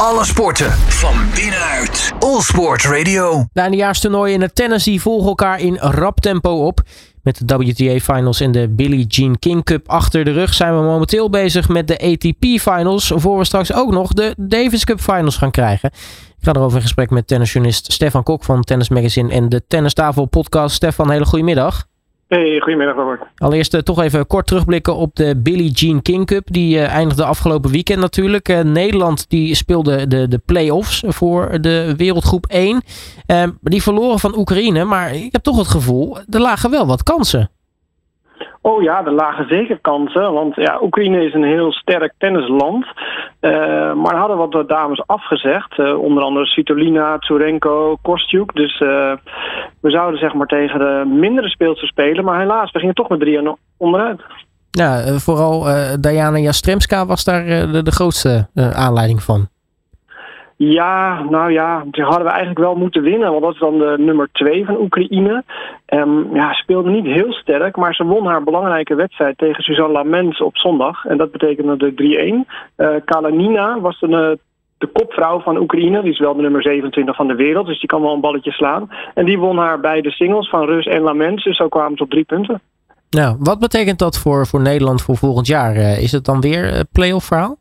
Alle sporten van binnenuit. All Sport Radio. De eindejaarstoernooien in het tennis die volgen elkaar in rap tempo op. Met de WTA Finals en de Billie Jean King Cup achter de rug zijn we momenteel bezig met de ATP Finals. Voor we straks ook nog de Davis Cup Finals gaan krijgen. Ik ga erover in gesprek met tennisjournalist Stefan Kok van Tennis Magazine en de Tennistafel podcast. Stefan, hele goede middag. Hey, goedemiddag Robert. Allereerst uh, toch even kort terugblikken op de Billie Jean King Cup. Die uh, eindigde afgelopen weekend natuurlijk. Uh, Nederland die speelde de, de play-offs voor de wereldgroep 1. Ehm, die verloren van Oekraïne. Maar ik heb toch het gevoel, er lagen wel wat kansen. Oh ja, er lagen zeker kansen. Want ja, Oekraïne is een heel sterk tennisland. Uh, maar hadden wat dames afgezegd. Uh, onder andere Svitolina, Tsurenko, Kostjuk. Dus uh, we zouden zeg maar tegen de mindere speelsters spelen. Maar helaas, we gingen toch met drieën onderuit. Ja, vooral Diana Jastremska was daar de, de, grootste aanleiding van. Ja, nou ja, die hadden we eigenlijk wel moeten winnen. Want dat is dan de nummer twee van Oekraïne. Um, ja, speelde niet heel sterk, maar ze won haar belangrijke wedstrijd tegen Suzanne Lamens op zondag. En dat betekende de 3-1. Uh, Kalanina was de, de kopvrouw van Oekraïne. Die is wel de nummer 27 van de wereld, dus die kan wel een balletje slaan. En die won haar beide singles van Rus en Lamens. Dus zo kwamen ze op drie punten. Nou, wat betekent dat voor, voor Nederland voor volgend jaar? Uh, is het dan weer een play-off verhaal?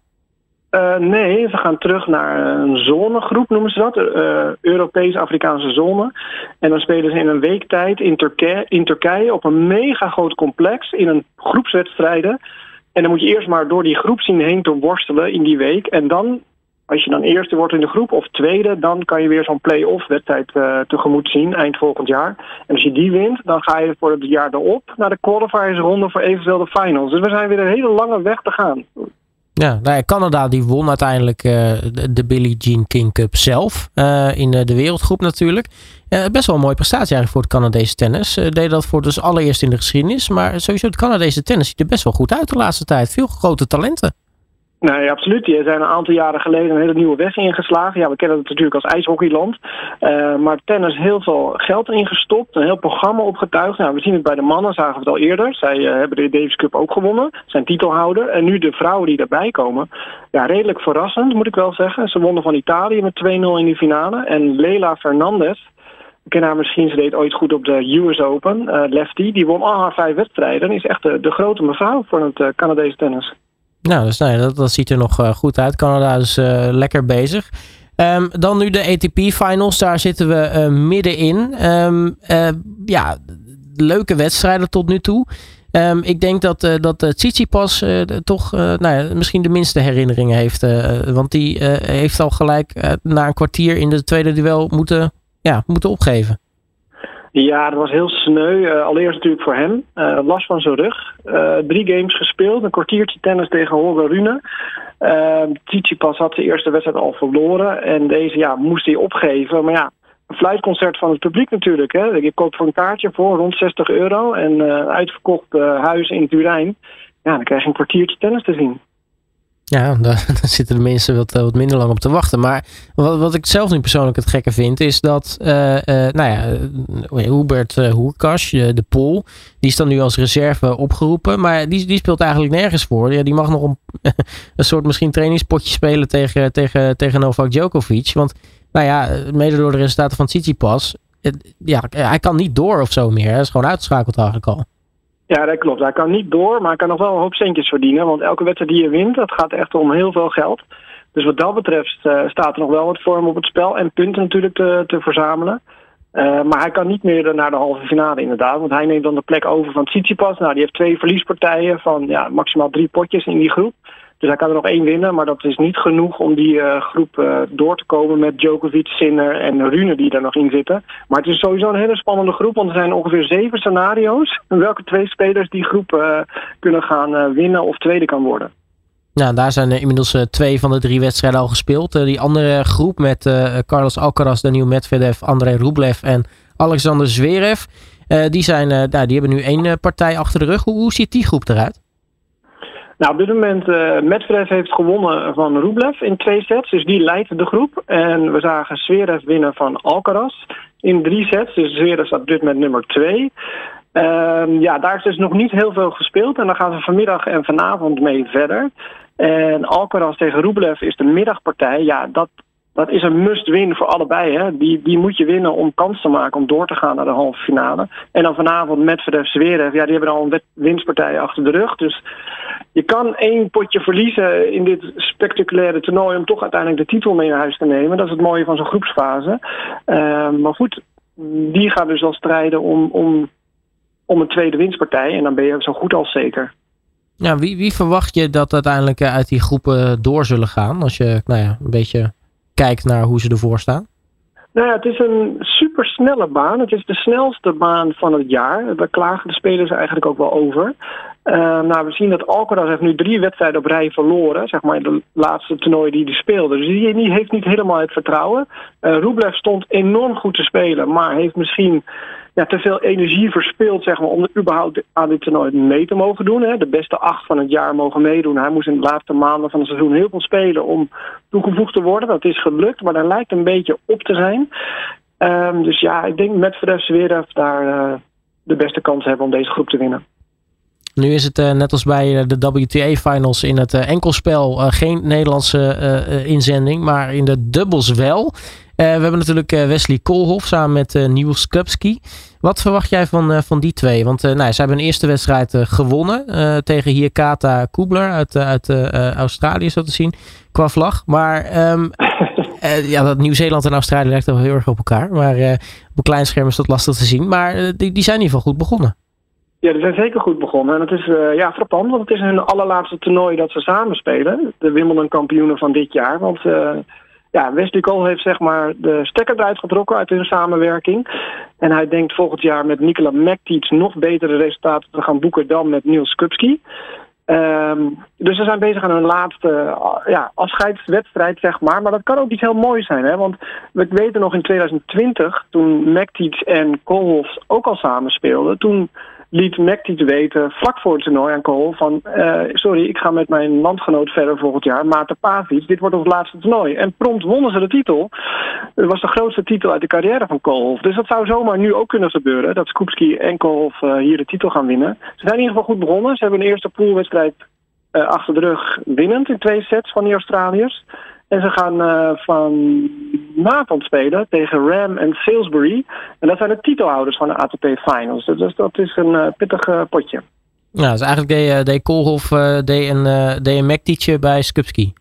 Uh, nee, ze gaan terug naar een zonegroep, noemen ze dat. Uh, Europees-Afrikaanse zone. En dan spelen ze in een week tijd in, Turkije, in Turkije op een mega groot complex in een groepswedstrijden. En dan moet je eerst maar door die groep zien heen te worstelen in die week. En dan, als je dan eerste wordt in de groep of tweede, dan kan je weer zo'n play-off wedstrijd uh, tegemoet zien eind volgend jaar. En als je die wint, dan ga je voor het jaar erop naar de qualifiersronde voor eventueel de finals. Dus we zijn weer een hele lange weg te gaan. Ja, nou ja, Canada die won uiteindelijk uh, de, Billie Jean King Cup zelf. Uh, in de, de, wereldgroep natuurlijk. Best wel een mooie prestatie eigenlijk voor het Canadese tennis. deed dat voor dus allereerst in de geschiedenis. Maar sowieso het Canadese tennis ziet er best wel goed uit de laatste tijd. Veel grote talenten. Nee, absoluut. Die zijn een aantal jaren geleden een hele nieuwe weg ingeslagen. Ja, we kennen het natuurlijk als ijshockeyland. Uh, maar tennis heel veel geld ingestopt. Een heel programma opgetuigd. Nou, we zien het bij de mannen, zagen we het al eerder. Zij uh, hebben de Davis Cup ook gewonnen. Zijn titelhouder. En nu de vrouwen die erbij komen. Ja, redelijk verrassend moet ik wel zeggen. Ze wonnen van Italië met 2-0 in de finale. En Leila Fernandez, ik ken haar misschien, ze deed ooit goed op de US Open. Uh, Lefty, die won al haar vijf wedstrijden. En is echt de, de grote mevrouw voor het Canadese tennis. Nou, dus, nou dat, ziet er nog uh, goed uit. Canada is uh, lekker bezig. Um, dan nu de ATP Finals. Daar zitten we uh, middenin. Um, ja, leuke wedstrijden tot nu toe. Um, ik denk dat, uh, dat uh, Tsitsipas toch nou ja, misschien de minste herinneringen heeft. want die heeft al gelijk na een kwartier in de tweede duel moeten, ja, moeten opgeven. Ja, dat was heel sneu. Uh, allereerst natuurlijk voor hem. Uh, last van zijn rug. Uh, drie games gespeeld. Een kwartiertje tennis tegen Holger Rune. Tsitsipas had zijn eerste wedstrijd al verloren. En deze ja, moest hij opgeven. Maar ja, een fluitconcert van het publiek natuurlijk. Hè. Je koopt voor een kaartje voor rond 60 euro. En uitverkocht huis in Turijn. Ja, dan krijg je een kwartiertje tennis te zien. Ja, daar, zitten de mensen wat, wat minder lang op te wachten. Maar wat, wat ik zelf nu persoonlijk het gekke vind, is dat, uh, uh, nou ja, Hubert Hoerkas, de Pool, die is dan nu als reserve opgeroepen. Maar die, die speelt eigenlijk nergens voor. Ja, die mag nog een, een soort misschien trainingspotje spelen tegen, tegen, tegen Novak Djokovic. Want, nou ja, mede door de resultaten van Tsitsipas, ja, hij kan niet door of zo meer. Hij is gewoon uitgeschakeld eigenlijk al. Ja, dat klopt. Hij kan niet door, maar hij kan nog wel een hoop centjes verdienen. Want elke wedstrijd die je wint, dat gaat echt om heel veel geld. Dus wat dat betreft uh, staat er nog wel wat vorm op het spel. En punten natuurlijk te, te verzamelen. Uh, maar hij kan niet meer naar de halve finale inderdaad. Want hij neemt dan de plek over van Tsitsipas. Nou, die heeft twee verliespartijen van ja, maximaal drie potjes in die groep. Dus hij kan er nog één winnen, maar dat is niet genoeg om die uh, groep uh, door te komen met Djokovic, Sinner en Rune die daar nog in zitten. Maar het is sowieso een hele spannende groep, want er zijn ongeveer zeven scenario's. Welke twee spelers die groep uh, kunnen gaan winnen of tweede kan worden. Nou, daar zijn inmiddels twee van de drie wedstrijden al gespeeld. die andere groep met Carlos Alcaraz, Daniel Medvedev, André Rublev en Alexander Zverev. die, zijn, die hebben nu één partij achter de rug. Hoe ziet die groep eruit? Nou, op dit moment, uh, Medvedev heeft gewonnen van Rublev in twee sets. Dus die leidt de groep. En we zagen Zverev winnen van Alcaraz in drie sets. Dus Zverev staat op dit moment nummer twee. Ehm, ja, daar is dus nog niet heel veel gespeeld. En dan gaan ze vanmiddag en vanavond mee verder. En Alcaraz tegen Rublev is de middagpartij. Ja, dat, dat is een must-win voor allebei. Hè. Die, die moet je winnen om kans te maken om door te gaan naar de halve finale. En dan vanavond Medvedev Zverev. Ja, die hebben al een winstpartij achter de rug. Dus je kan één potje verliezen in dit spectaculaire toernooi... om toch uiteindelijk de titel mee naar huis te nemen. Dat is het mooie van zo'n groepsfase. Ehm, maar goed, die gaan dus al strijden om, om, om een tweede winstpartij. En dan ben je zo goed als zeker. Ja, wie, wie verwacht je dat uiteindelijk eh, uit die groepen door zullen gaan? Als je nou ja, een beetje kijkt naar hoe ze ervoor staan. Nou ja, het is een supersnelle baan. Het is de snelste baan van het jaar. Daar klagen de spelers eigenlijk ook wel over. Uh, nou, we zien dat Alcaraz heeft nu drie wedstrijden op rij verloren. Zeg maar de laatste toernooi die hij speelde. Dus die heeft niet helemaal het vertrouwen. Uh, Rublev stond enorm goed te spelen. Maar heeft misschien ja, te veel energie verspild zeg maar, om er überhaupt aan dit toernooi mee te mogen doen. Hè. De beste acht van het jaar mogen meedoen. Hij moest in de laatste maanden van het seizoen heel veel spelen om toegevoegd te worden. Dat is gelukt, maar daar lijkt een beetje op te zijn. Um, dus ja, ik denk met Zverev Zverev daar uh, de beste kans hebben om deze groep te winnen. Nu is het uh, net als bij de WTA-finals in het uh, enkelspel geen Nederlandse inzending, maar in de dubbels wel. we hebben natuurlijk Wesley Koolhof samen met Niels Kupski. Wat verwacht jij van, van die twee? Want nou, ze hebben een eerste wedstrijd gewonnen tegen Hiekata Kubler uit, uit Australië, zo te zien, qua vlag. Maar um, ja, dat Nieuw-Zeeland en Australië lijkt wel heel erg op elkaar. Maar op een klein scherm is dat lastig te zien. Maar die, die zijn in ieder geval goed begonnen. Ja, die zijn zeker goed begonnen. En het is uh, ja, frappant, want het is hun allerlaatste toernooi dat ze samen spelen. De Wimbledon kampioenen van dit jaar. Want uh, ja, Wesley Cole heeft zeg maar de stekker eruit getrokken uit hun samenwerking. En hij denkt volgend jaar met Nikola Mektic nog betere resultaten te gaan boeken dan met Niels Kupski. Um, dus ze zijn bezig aan hun laatste uh, ja, afscheidswedstrijd, zeg maar. Maar dat kan ook iets heel moois zijn, hè? Want we weten nog in 2020, toen Mektic en Koolhof ook al samen speelden... toen liet Mektic weten, vlak voor het toernooi aan Kool, van... Uh, sorry, ik ga met mijn landgenoot verder volgend jaar, Maarten Pavic. Dit wordt ons laatste toernooi. En prompt wonnen ze de titel. Het was de grootste titel uit de carrière van Koolhof. Dus dat zou zomaar nu ook kunnen gebeuren, dat Skupski en Koolhof uh, hier de titel gaan winnen. Ze zijn in ieder geval goed begonnen. Ze hebben een eerste poolwedstrijd uh, achter de rug winnend in twee sets van die Australiërs. En ze gaan uh, vanavond spelen tegen Ram en Salisbury. En dat zijn de titelhouders van de ATP Finals. Dus dat is een uh, pittig uh, potje. Ja, dus eigenlijk deed, deed Koolhof deed een, deed een bij Skupski.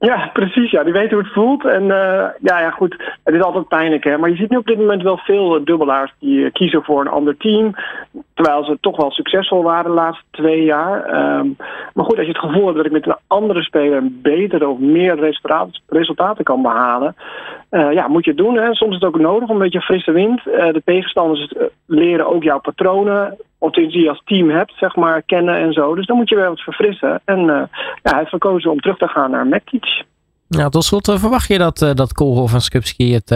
Ja, precies. Ja, die weten hoe het voelt. En uh, ja, ja, goed. Het is altijd pijnlijk, hè. Maar je ziet nu op dit moment wel veel dubbelaars die uh, kiezen voor een ander team. Terwijl ze toch wel succesvol waren de laatste twee jaar. Um, maar goed, als je het gevoel hebt dat ik met een andere speler betere of meer resultaten, kan behalen. Uh, ja, moet je het doen. Hè. Soms is het ook nodig een beetje frisse wind. de tegenstanders leren ook jouw patronen of die je als team hebt, zeg maar, kennen en zo. Dus dan moet je weer wat verfrissen. En uh, ja, hij heeft gekozen om terug te gaan naar Mekic. Ja, tot slot uh, verwacht je dat, uh, dat Koolhof en Skupski het,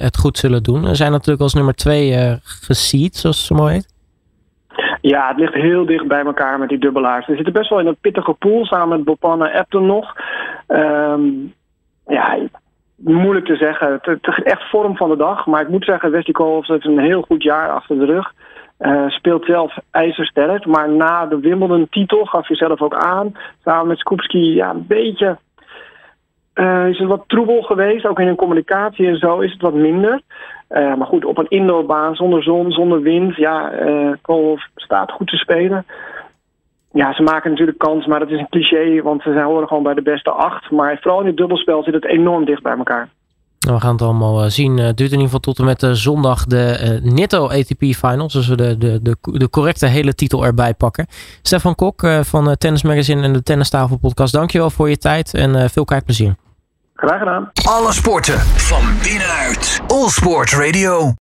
het goed zullen doen? Ze zijn natuurlijk als nummer twee uh, geseed, zoals zo mooi heet. Ja, het ligt heel dicht bij elkaar met die dubbelaars. Ze zitten best wel in een pittige pool samen met Bopan en Epton nog. Um, ja, moeilijk te zeggen. Het, het is echt vorm van de dag. Maar ik moet zeggen, Wesley Koolhof heeft een heel goed jaar achter de rug. Uh, speelt zelf ijzersterk. Maar na de Wimbledon-titel gaf je zelf ook aan. Samen met Skupski, ja, een beetje. Uh, is het wat troebel geweest. Ook in hun communicatie en zo is het wat minder. Uh, maar goed, op een indoorbaan zonder zon, zonder wind. Ja, uh, Koolhof staat goed te spelen. Ja, ze maken natuurlijk kans, maar dat is een cliché. Want ze horen gewoon bij de beste acht. Maar vooral in het dubbelspel zit het enorm dicht bij elkaar. Nou, we gaan het allemaal eh, zien. Het duurt in ieder geval tot en met uh, zondag de uh, Nitto ATP Finals. Dus we de, de, de, de correcte hele titel erbij pakken. Stefan Kok uh, van Tennis Magazine en de Tennistafel podcast. Dankjewel voor je tijd en veel kijkplezier. Graag gedaan. Alle sporten van binnenuit. All Sport Radio.